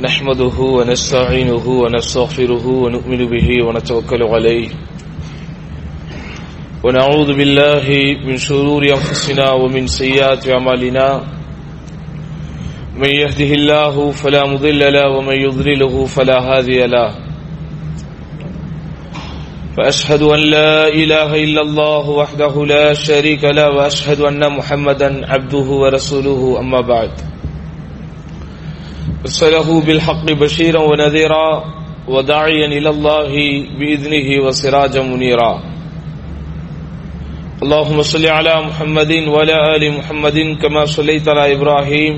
نحمده ونستعينه ونستغفره ونؤمن به ونتوكل عليه. ونعوذ بالله من شرور أنفسنا ومن سيئات أعمالنا. من يهده الله فلا مضل له ومن يضلله فلا هادي له. فأشهد أن لا إله إلا الله وحده لا شريك له وأشهد أن محمدا عبده ورسوله أما بعد. أرسله بالحق بشيرا ونذيرا وداعيا إلى الله بإذنه وسراجا منيرا. اللهم صل على محمد وعلى آل محمد كما صليت على إبراهيم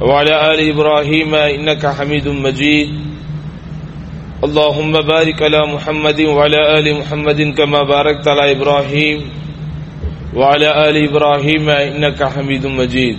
وعلى آل إبراهيم إنك حميد مجيد. اللهم بارك على محمد وعلى آل محمد كما باركت على إبراهيم وعلى آل إبراهيم إنك حميد مجيد.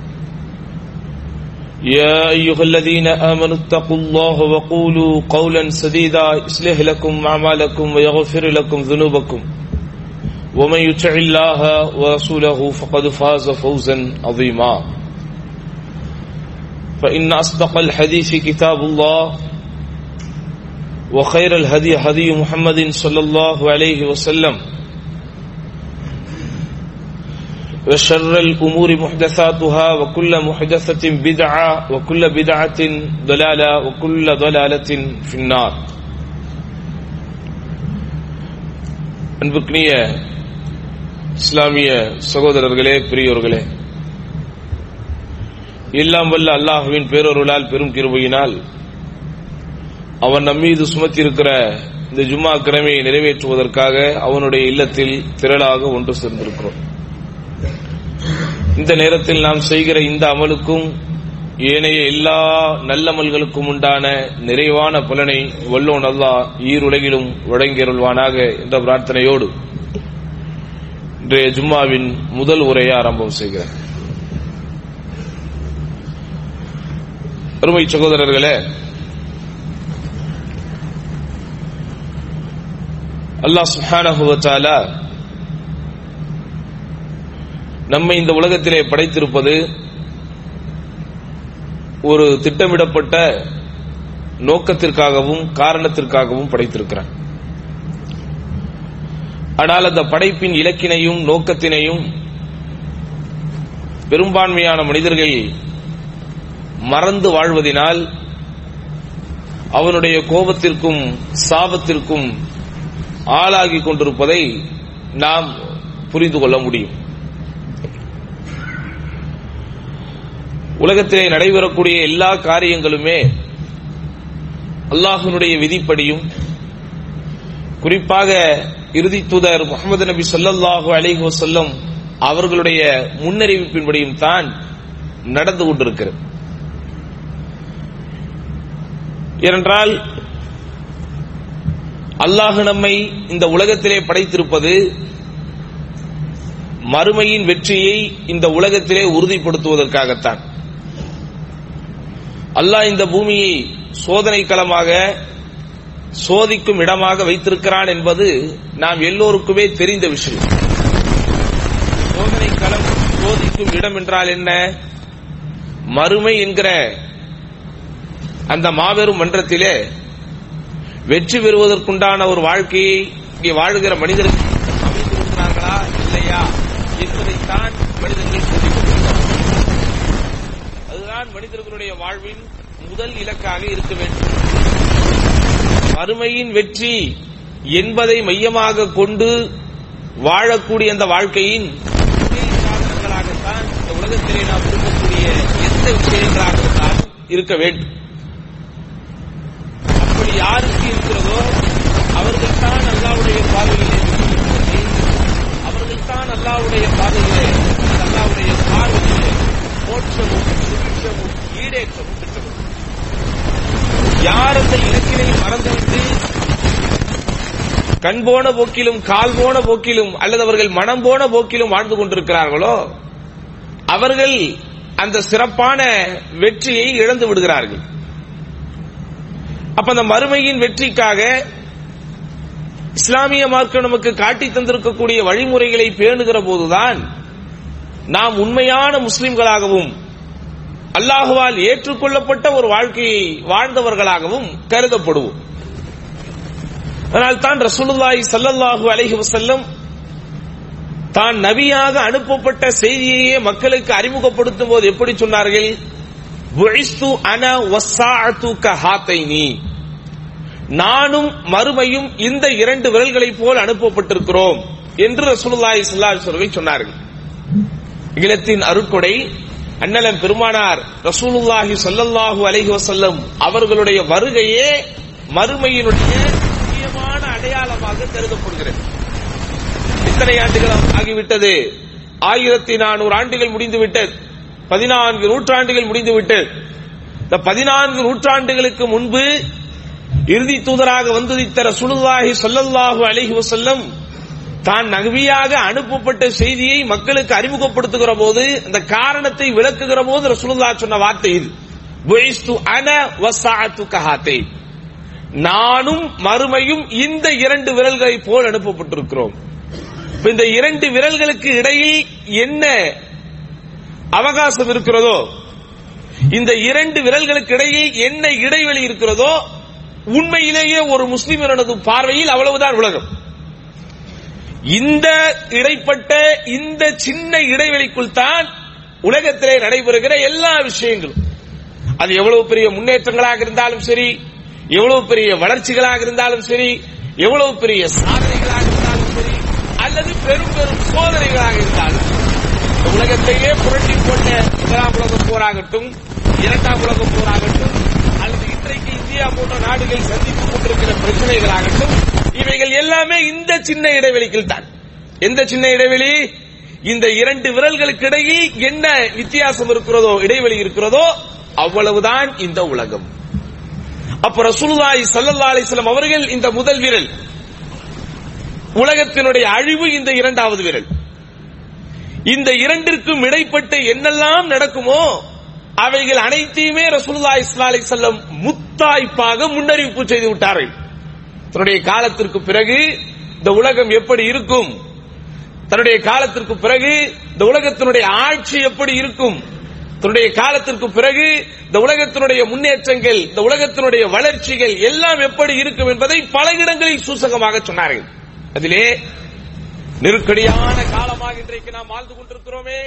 يا أيها الذين آمنوا اتقوا الله وقولوا قولا سديدا يصلح لكم أعمالكم ويغفر لكم ذنوبكم. ومن يطع الله ورسوله فقد فاز فوزا عظيما. فإن أصدق الحديث كتاب الله وخير الهدي هدي محمد صلى الله عليه وسلم. وشر الأمور محدثاتها وكل محدثة بدعة وكل بدعة ضلالة وكل ضلالة في النار அன்புக்குரிய இஸ்லாமிய சகோதரர்களே பெரியோர்களே எல்லாம் வல்ல அல்லாஹுவின் பேரொருளால் பெரும் கிருபையினால் அவன் நம்மீது சுமத்தியிருக்கிற இந்த ஜும்மா கிழமையை நிறைவேற்றுவதற்காக அவனுடைய இல்லத்தில் திரளாக ஒன்று சேர்ந்திருக்கிறோம் இந்த நேரத்தில் நாம் செய்கிற இந்த அமலுக்கும் ஏனைய எல்லா நல்லமல்களுக்கும் உண்டான நிறைவான பலனை வல்லோன் அல்லா ஈருலகிலும் வழங்கியருள்வானாக என்ற பிரார்த்தனையோடு இன்றைய ஜும்மாவின் முதல் உரையை ஆரம்பம் செய்கிறேன். அருமை சகோதரர்களே அல்லாஹ் சுஹானா நம்மை இந்த உலகத்திலே படைத்திருப்பது ஒரு திட்டமிடப்பட்ட நோக்கத்திற்காகவும் காரணத்திற்காகவும் படைத்திருக்கிறான் ஆனால் அந்த படைப்பின் இலக்கினையும் நோக்கத்தினையும் பெரும்பான்மையான மனிதர்கள் மறந்து வாழ்வதினால் அவனுடைய கோபத்திற்கும் சாபத்திற்கும் ஆளாகி கொண்டிருப்பதை நாம் புரிந்து கொள்ள முடியும். உலகத்திலே நடைபெறக்கூடிய எல்லா காரியங்களுமே அல்லாஹனுடைய விதிப்படியும் குறிப்பாக இறுதி தூதர் முகமது நபி சொல்லல்லாஹு அலிஹு வசல்லம் அவர்களுடைய முன்னறிவிப்பின்படியும் தான் நடந்து கொண்டிருக்கிறது. ஏனென்றால் அல்லாஹ் நம்மை இந்த உலகத்திலே படைத்திருப்பது மறுமையின் வெற்றியை இந்த உலகத்திலே உறுதிப்படுத்துவதற்காகத்தான். அல்லாஹ் இந்த பூமியை சோதனை களமாக சோதிக்கும் இடமாக வைத்திருக்கிறான் என்பது நாம் எல்லோருக்குமே தெரிந்த விஷயம். சோதனை களம் சோதிக்கும் இடம் என்றால் என்ன? மறுமை என்கிற அந்த மாபெரும் மன்றத்திலே வெற்றி பெறுவதற்குண்டான ஒரு வாழ்க்கையை இங்கே வாழ்கிற மனிதர்கள் அமைந்திருக்கிறார்களா இல்லையா? என்பதைத்தான் மனிதர்கள் சோதிக்கப்படுகிறார்கள் மனிதர்களுடைய வாழ்வின் முதல் இலக்காக இருக்க வேண்டும். வறுமையின் வெற்றி என்பதை மையமாக கொண்டு வாழக்கூடிய அந்த வாழ்க்கையின் சாதனங்களாகத்தான் இந்த உலகத்திலே நாம் விரும்பக்கூடிய எந்த விஷயங்களாகத்தான் இருக்க வேண்டும். அப்படி யாருக்கு இருக்கிறதோ அவர்கள்தான் அல்லாவுடைய பார்வையிலே அவர்கள்தான் அல்லாவுடைய பார்வையிலே அல்லாவுடைய பார்வையிலே மோட்சமும் சுபிட்சமும் ஈடேற்றமும் பெற்றவர் யார் அந்த இலக்கினை மறந்துவிட்டு கண் போன போக்கிலும் கால் போன போக்கிலும் அல்லது அவர்கள் மனம் போன போக்கிலும் வாழ்ந்து கொண்டிருக்கிறார்களோ? அவர்கள் அந்த சிறப்பான வெற்றியை இழந்து விடுகிறார்கள். அப்ப அந்த மறுமையின் வெற்றிக்காக இஸ்லாமிய மார்க்கம் நமக்கு காட்டி தந்திருக்கக்கூடிய வழிமுறைகளை பேணுகிற போதுதான் நாம் உண்மையான முஸ்லிம்களாகவும் அல்லாஹுவால் ஏற்றுக்கொள்ளப்பட்ட ஒரு வாழ்க்கையை வாழ்ந்தவர்களாகவும் கருதப்படுவோம். அதனால் தான் ரசூலுல்லாஹி சல்லல்லாஹு அலஹி வசல்லம் தான் நபியாக அனுப்பப்பட்ட செய்தியையே மக்களுக்கு அறிமுகப்படுத்தும் போது எப்படி சொன்னார்கள்? நானும் மறுமையும் இந்த இரண்டு விரல்களைப் போல் அனுப்பப்பட்டிருக்கிறோம் என்று ரசூலுல்லாஹி சல்லாஹ் அலைஹி சொன்னார்கள். இலத்தின் அருட்கொடை அண்ணலம் பெருமானார் ரசூலுல்லாஹி சல்லல்லாஹு அலைஹி வசல்லம் அவர்களுடைய வருகையே மறுமையினுடைய முக்கியமான அடையாளமாக கருதப்படுகிறது. எத்தனை ஆண்டுகள் ஆகிவிட்டது. ஆயிரத்தி நானூறு ஆண்டுகள் முடிந்துவிட்டது. பதினான்கு நூற்றாண்டுகள் முடிந்துவிட்டது. இந்த பதினான்கு நூற்றாண்டுகளுக்கு முன்பு இறுதி தூதராக வந்துதித்த ரசூலுல்லாஹி சொல்லல்லாகு அலைஹி வசல்லம் தான் நபியாக அனுப்பப்பட்ட செய்தியை மக்களுக்கு அறிமுகப்படுத்துகிற போது அந்த காரணத்தை விளக்குகிற போது ரசூலுல்லா சொன்ன வார்த்தை இது. அன கஹாத்தை. நானும் மறுமையும் இந்த இரண்டு விரல்களை போல் அனுப்பப்பட்டிருக்கிறோம். இந்த இரண்டு விரல்களுக்கு இடையில் என்ன அவகாசம் இருக்கிறதோ இந்த இரண்டு விரல்களுக்கு இடையில் என்ன இடைவெளி இருக்கிறதோ உண்மையிலேயே ஒரு முஸ்லிமரனது பார்வையில் அவ்வளவுதான் உலகம். இந்த இடைப்பட்ட இந்த சின்ன இடைவெளிக்குள் தான் உலகத்திலே நடைபெறுகிற எல்லா விஷயங்களும். அது எவ்வளவு பெரிய முன்னேற்றங்களாக இருந்தாலும் சரி எவ்வளவு பெரிய வளர்ச்சிகளாக இருந்தாலும் சரி எவ்வளவு பெரிய சாதனைகளாக இருந்தாலும் சரி அல்லது பெரும் பெரும் சோதனைகளாக இருந்தாலும் உலகத்தையே புரட்டி போட்ட முதலாம் உலக போராகட்டும் இரண்டாம் உலக போராகட்டும் இந்தியா போன்ற நாடுகள் சந்தித்துக் கொண்டிருக்கிற பிரச்சனைகளாகட்டும் இவைகள் எல்லாமே இந்த சின்ன இடைவெளிக்கில் தான். எந்த சின்ன இடைவெளி? இந்த இரண்டு விரல்களுக்கு இடையில் என்ன வித்தியாசம் இருக்கிறதோ இடைவெளி இருக்கிறதோ அவ்வளவுதான் இந்த உலகம். அப்ப ரசூலுல்லாஹி ஸல்லல்லாஹு அலைஹி அவர்கள் இந்த முதல் விரல். உலகத்தினுடைய அழிவு இந்த இரண்டாவது விரல். இந்த இரண்டிற்கும் இடைப்பட்டு என்னெல்லாம் நடக்குமோ அவைகள் அனைத்தையுமே ரசூலுல்லாஹி ஸல்லல்லாஹு அலைஹி வஸல்லம் முத்தாய்ப்பாக முன்னறிவிப்பு செய்து விட்டார்கள். தன்னுடைய காலத்திற்கு பிறகு இந்த உலகம் எப்படி இருக்கும்? தன்னுடைய காலத்திற்கு பிறகு இந்த உலகத்தினுடைய ஆட்சி எப்படி இருக்கும்? தன்னுடைய காலத்திற்கு பிறகு இந்த உலகத்தினுடைய முன்னேற்றங்கள் இந்த உலகத்தினுடைய வளர்ச்சிகள் எல்லாம் எப்படி இருக்கும் என்பதை பல இடங்களில் சூசகமாக சொன்னார்கள். அதிலே நெருக்கடியான காலமாக இன்றைக்கு நாம் வாழ்ந்து கொண்டிருக்கிறோமே.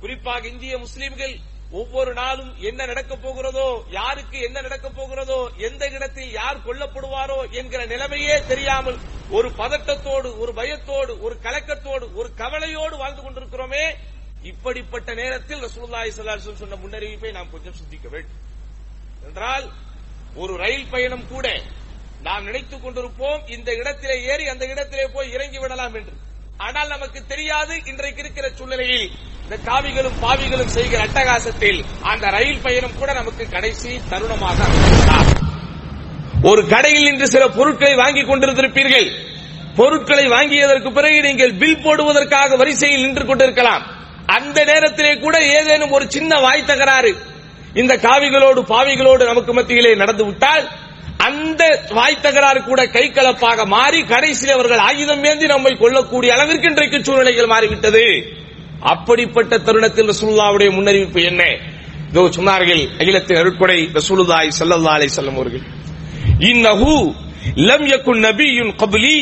குறிப்பாக இந்திய முஸ்லீம்கள் ஒவ்வொரு நாளும் என்ன நடக்கப் போகிறதோ யாருக்கு என்ன நடக்கப் போகிறதோ எந்த இடத்தில் யார் கொல்லப்படுவாரோ என்கிற நிலைமையே தெரியாமல் ஒரு பதட்டத்தோடு ஒரு பயத்தோடு ஒரு கலக்கத்தோடு ஒரு கவலையோடு வாழ்ந்து கொண்டிருக்கிறோமே இப்படிப்பட்ட நேரத்தில் ரசூலுல்லாஹி ஸல்லல்லாஹு சொன்ன முன்னறிவிப்பை நாம் கொஞ்சம் சிந்திக்க வேண்டும். என்றால் ஒரு ரயில் பயணம் கூட நாம் நினைத்துக் கொண்டிருப்போம் இந்த இடத்திலே ஏறி அந்த இடத்திலே போய் இறங்கி விடலாம் என்று. ஆனால் நமக்கு தெரியாது இன்றைக்கு இருக்கிற சூழ்நிலையில் இந்த காவிகளும் பாவிகளும் செய்கிற அட்டகாசத்தில் அந்த ரயில் பயணம் கூட நமக்கு கடைசி தருணமாக ஒரு கடையில் இன்று சில பொருட்களை வாங்கிக் கொண்டிருந்திருப்பீர்கள். பொருட்களை வாங்கியதற்கு பிறகு நீங்கள் பில் போடுவதற்காக வரிசையில் நின்று கொண்டிருக்கலாம். அந்த நேரத்திலே கூட ஏதேனும் ஒரு சின்ன வாய் தகராறு இந்த காவிகளோடு பாவிகளோடு நமக்கு மத்தியிலே நடந்து விட்டால் அந்த வாய் தகராறு கூட கை கலப்பாக மாறி கடைசியில் அவர்கள் ஆயுதம் ஏந்தி நம்மை கொல்லக்கூடிய அளவிற்கு இன்றைக்கு சூழ்நிலைகள் மாறிவிட்டது. அப்படிப்பட்ட தருணத்தில் ரசூல்லாவுடைய முன்னறிவிப்பு என்ன? இதோ சொன்னார்கள் அகிலத்தின் அருட்கொடை ரசூலுதாய் சல்லல்லா அலை செல்லம் அவர்கள். இன்னஹு லம் யகுன் நபியுன் கபுலி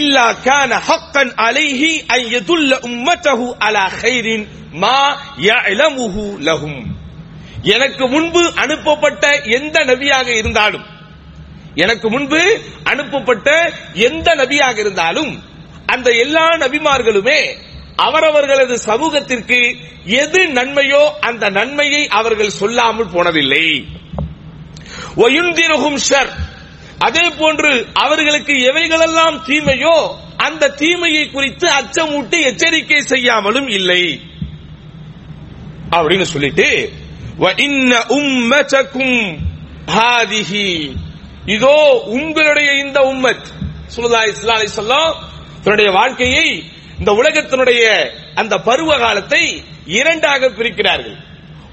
இல்லா கான ஹக்கன் அலைஹி அன் யதுல்ல உம்மத்தஹு அலா ஹைரின் மா யஅலமுஹு லஹும். எனக்கு முன்பு அனுப்பப்பட்ட எந்த நபியாக இருந்தாலும் எனக்கு முன்பு அனுப்பப்பட்ட எந்த நபியாக இருந்தாலும் அந்த எல்லா நபிமார்களுமே அவரவர்களது சமூகத்திற்கு எது நன்மையோ அந்த நன்மையை அவர்கள் சொல்லாமல் போனதில்லை. அதே போன்று அவர்களுக்கு எவைகளெல்லாம் தீமையோ அந்த தீமையை குறித்து அச்சமூட்டி எச்சரிக்கை செய்யாமலும் இல்லை. அப்படின்னு சொல்லிட்டு இதோ உங்களுடைய இந்த உம்மத் சுல்லா இஸ்லா அலி சொல்லாம் தன்னுடைய வாழ்க்கையை இந்த உலகத்தினுடைய அந்த பருவ காலத்தை இரண்டாக பிரிக்கிறார்கள்.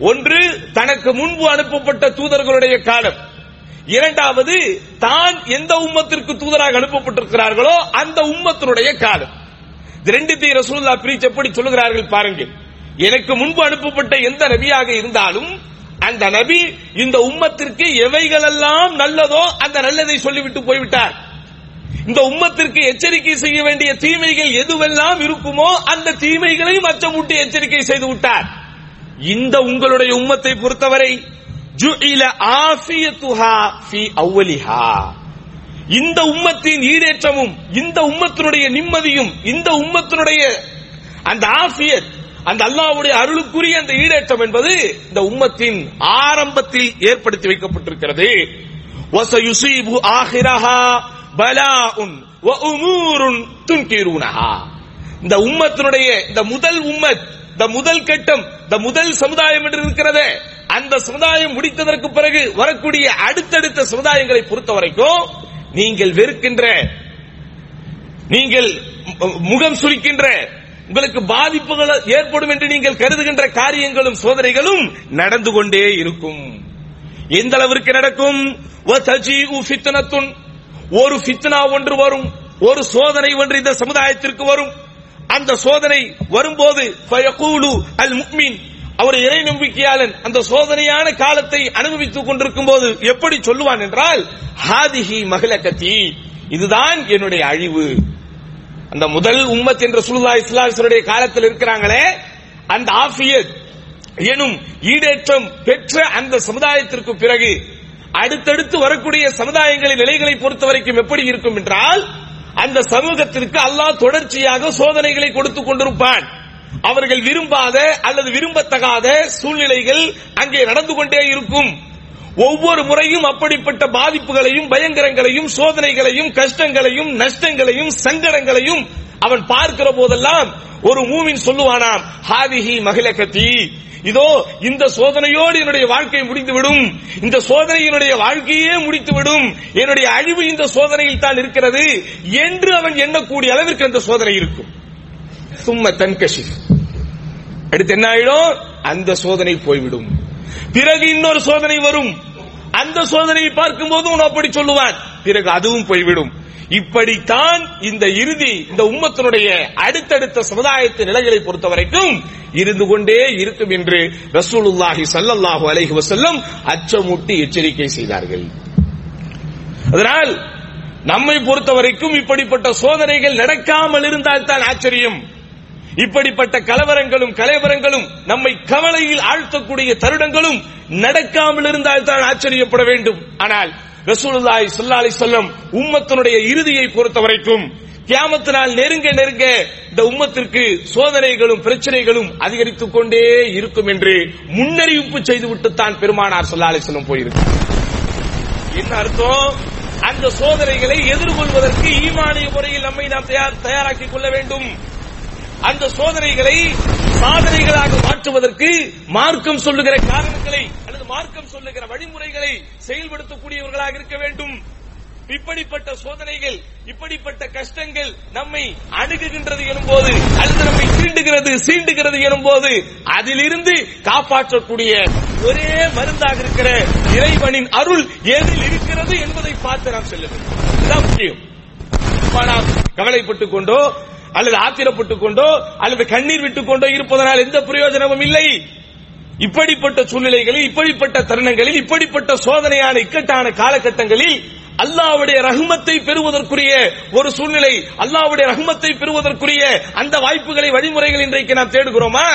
ஒன்று தனக்கு முன்பு அனுப்பப்பட்ட தூதர்களுடைய காலம். இரண்டாவது தான் எந்த உம்மத்திற்கு தூதராக அனுப்பப்பட்டிருக்கிறார்களோ அந்த உம்மத்தினுடைய காலம். ரெண்டு ரெண்டுத்தையும் ரசூலுல்லாஹ் பிரிச்சு எப்படி சொல்லுகிறார்கள் பாருங்கள். எனக்கு முன்பு அனுப்பப்பட்ட எந்த நபியாக இருந்தாலும் அந்த நபி இந்த உம்மத்திற்கு எவைகளெல்லாம் நல்லதோ அந்த நல்லதை சொல்லிவிட்டு போய்விட்டார். இந்த உம்மத்திற்கு எச்சரிக்கை செய்ய வேண்டிய தீமைகள் எதுவெல்லாம் இருக்குமோ அந்த தீமைகளையும் அச்சமூட்டி எச்சரிக்கை செய்து விட்டார். இந்த உங்களுடைய உம்மத்தை பொறுத்தவரை இந்த உம்மத்தின் ஈடேற்றமும் இந்த உம்மத்தினுடைய நிம்மதியும் இந்த உம்மத்தினுடைய அந்த ஆஃபியத் அந்த அல்லாவுடைய அருளுக்குரிய அந்த ஈடேற்றம் என்பது இந்த உம்மத்தின் ஆரம்பத்தில் ஏற்படுத்தி வைக்கப்பட்டிருக்கிறது. இந்த உம்மத்தினுடைய இந்த முதல் உம்மத் இந்த முதல் கட்டம் இந்த முதல் சமுதாயம் என்று இருக்கிறதே அந்த சமுதாயம் முடித்ததற்கு பிறகு வரக்கூடிய அடுத்தடுத்த சமுதாயங்களை பொறுத்த வரைக்கும் நீங்கள் வெறுக்கின்ற நீங்கள் முகம் சுரிக்கின்ற உங்களுக்கு பாதிப்புகள் ஏற்படும் என்று நீங்கள் கருதுகின்ற காரியங்களும் சோதனைகளும் நடந்து கொண்டே இருக்கும். எந்த அளவிற்கு நடக்கும்? ஒரு ஃபித்னா ஒன்று வரும். ஒரு சோதனை ஒன்று இந்த சமுதாயத்திற்கு வரும். அந்த சோதனை வரும்போது அல் முக்மின் அவர் இறை நம்பிக்கையாளன் அந்த சோதனையான காலத்தை அனுபவித்துக் கொண்டிருக்கும் போது எப்படி சொல்லுவான் என்றால் ஹாதிஹி மகிழகத்தி இதுதான் என்னுடைய அழிவு. அந்த முதல் உம்மத் என்ற சுல்லா இஸ்லாசுடைய காலத்தில் இருக்கிறாங்களே அந்த ஆஃபியத் எனும் ஈடேற்றம் பெற்ற அந்த சமுதாயத்திற்கு பிறகு அடுத்தடுத்து வரக்கூடிய சமுதாயங்களின் நிலைகளை பொறுத்த வரைக்கும் எப்படி இருக்கும் என்றால் அந்த சமூகத்திற்கு அல்லாஹ் தொடர்ச்சியாக சோதனைகளை கொடுத்துக் கொண்டிருப்பான். அவர்கள் விரும்பாத அல்லது விரும்பத்தகாத சூழ்நிலைகள் அங்கே நடந்து கொண்டே இருக்கும். ஒவ்வொரு முறையும் அப்படிப்பட்ட பாதிப்புகளையும் பயங்கரங்களையும் சோதனைகளையும் கஷ்டங்களையும் நஷ்டங்களையும் சங்கடங்களையும் அவன் பார்க்கிற போதெல்லாம் ஒரு மூவின் சொல்லுவானாம் ஹாதிஹி மகிழகத்தி இதோ இந்த சோதனையோடு என்னுடைய வாழ்க்கை முடிந்துவிடும். இந்த சோதனை என்னுடைய வாழ்க்கையே முடித்துவிடும். என்னுடைய அழிவு இந்த சோதனையில் தான் இருக்கிறது என்று அவன் எண்ணக்கூடிய அளவிற்கு அந்த சோதனை இருக்கும். சும்ம தன்கஷி அடுத்து என்ன ஆயிடும்? அந்த சோதனை போய்விடும். பிறகு இன்னொரு சோதனை வரும். அந்த சோதனையை பார்க்கும் போது உன் அப்படி சொல்லுவான். பிறகு அதுவும் போய்விடும். இப்படித்தான் இந்த இறுதி இந்த உம்மத்தினுடைய அடுத்தடுத்த சமுதாயத்து நிலைகளை பொறுத்த வரைக்கும் இருந்து கொண்டே இருக்கும் என்று ரசூலுல்லாஹி சல்லல்லாஹு அலைஹி வசல்லம் அச்சமூட்டி எச்சரிக்கை செய்தார்கள். அதனால் நம்மை பொறுத்த வரைக்கும் இப்படிப்பட்ட சோதனைகள் நடக்காமல் இருந்தால் தான் ஆச்சரியம். இப்படிப்பட்ட கலவரங்களும் கலைவரங்களும் நம்மை கவலையில் ஆழ்த்தக்கூடிய தருணங்களும் நடக்காமல் இருந்தால் தான் ஆச்சரியப்பட வேண்டும். ஆனால் ரசூலுல்லாய் ஸல்லல்லாஹு அலைஹி உம்மத்தினுடைய இறுதியை பொறுத்த வரைக்கும் கியாமத்து நெருங்க நெருங்க இந்த உம்மத்திற்கு சோதனைகளும் பிரச்சனைகளும் அதிகரித்துக் கொண்டே இருக்கும் என்று முன்னறிவிப்பு செய்துவிட்டு தான் பெருமானார் ஸல்லல்லாஹு அலைஹி வஸல்லம் என்ன அர்த்தம்? அந்த சோதனைகளை எதிர்கொள்வதற்கு ஈமானிய முறையில் நம்மை நாம் தயார் தயாராக்கிக் கொள்ள வேண்டும். அந்த சோதனைகளை சாதனைகளாக மாற்றுவதற்கு மார்க்கம் சொல்லுகிற காரணங்களை அல்லது மார்க்கம் சொல்லுகிற வழிமுறைகளை செயல்படுத்தக்கூடியவர்களாக இருக்க வேண்டும். இப்படிப்பட்ட சோதனைகள் இப்படிப்பட்ட கஷ்டங்கள் நம்மை அணுகுகின்றது எனும்போது அல்லது நம்மை தீண்டுகிறது சீண்டுகிறது எனும்போது அதிலிருந்து காப்பாற்றக்கூடிய ஒரே மருந்தாக இருக்கிற இறைவனின் அருள் ஏதில் இருக்கிறது என்பதை பார்த்து நாம் செல்ல வேண்டும். முக்கியம். நாம் கவலைப்பட்டுக் கொண்டோ அல்லது ஆத்திரப்பட்டுக் கொண்டோ அல்லது கண்ணீர் விட்டுக் கொண்டோ இருப்பதனால் எந்த பிரயோஜனமும் இல்லை. இப்படிப்பட்ட சூழ்நிலைகளில் இப்படிப்பட்ட தருணங்களில் இப்படிப்பட்ட சோதனையான இக்கட்டான காலகட்டங்களில் அல்லாவுடைய ரகுமத்தை பெறுவதற்குரிய ஒரு சூழ்நிலை அல்லாவுடைய ரகுமத்தை பெறுவதற்குரிய அந்த வாய்ப்புகளை வழிமுறைகள் இன்றைக்கு நாம் தேடுகிறோமா?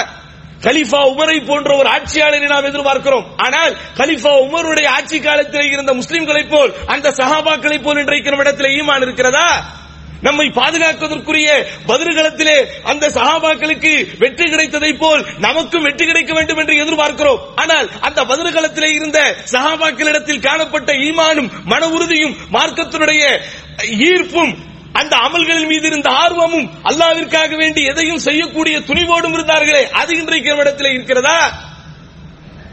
கலிஃபா உமரை போன்ற ஒரு ஆட்சியாளரை நாம் எதிர்பார்க்கிறோம். ஆனால் கலிஃபா உமருடைய ஆட்சி காலத்தில் இருந்த முஸ்லிம்களைப் போல் அந்த சஹாபாக்களைப் போல் இன்றைக்கு நம்மிடத்தில் ஈமான் இருக்கிறதா? நம்மை பாதுகாப்பதற்குரிய பதில்களத்திலே அந்த சகாபாக்களுக்கு வெற்றி கிடைத்ததை போல் நமக்கும் வெற்றி கிடைக்க வேண்டும் என்று எதிர்பார்க்கிறோம். ஆனால் அந்த பதில்களத்திலே இருந்த சகாபாக்களிடத்தில் காணப்பட்ட ஈமானும் மன உறுதியும் மார்க்கத்தினுடைய ஈர்ப்பும் அந்த அமல்களின் மீது இருந்த ஆர்வமும் அல்லாவிற்காக வேண்டி எதையும் செய்யக்கூடிய துணிவோடும் இருந்தார்களே அது இன்றைக்கு இடத்தில் இருக்கிறதா?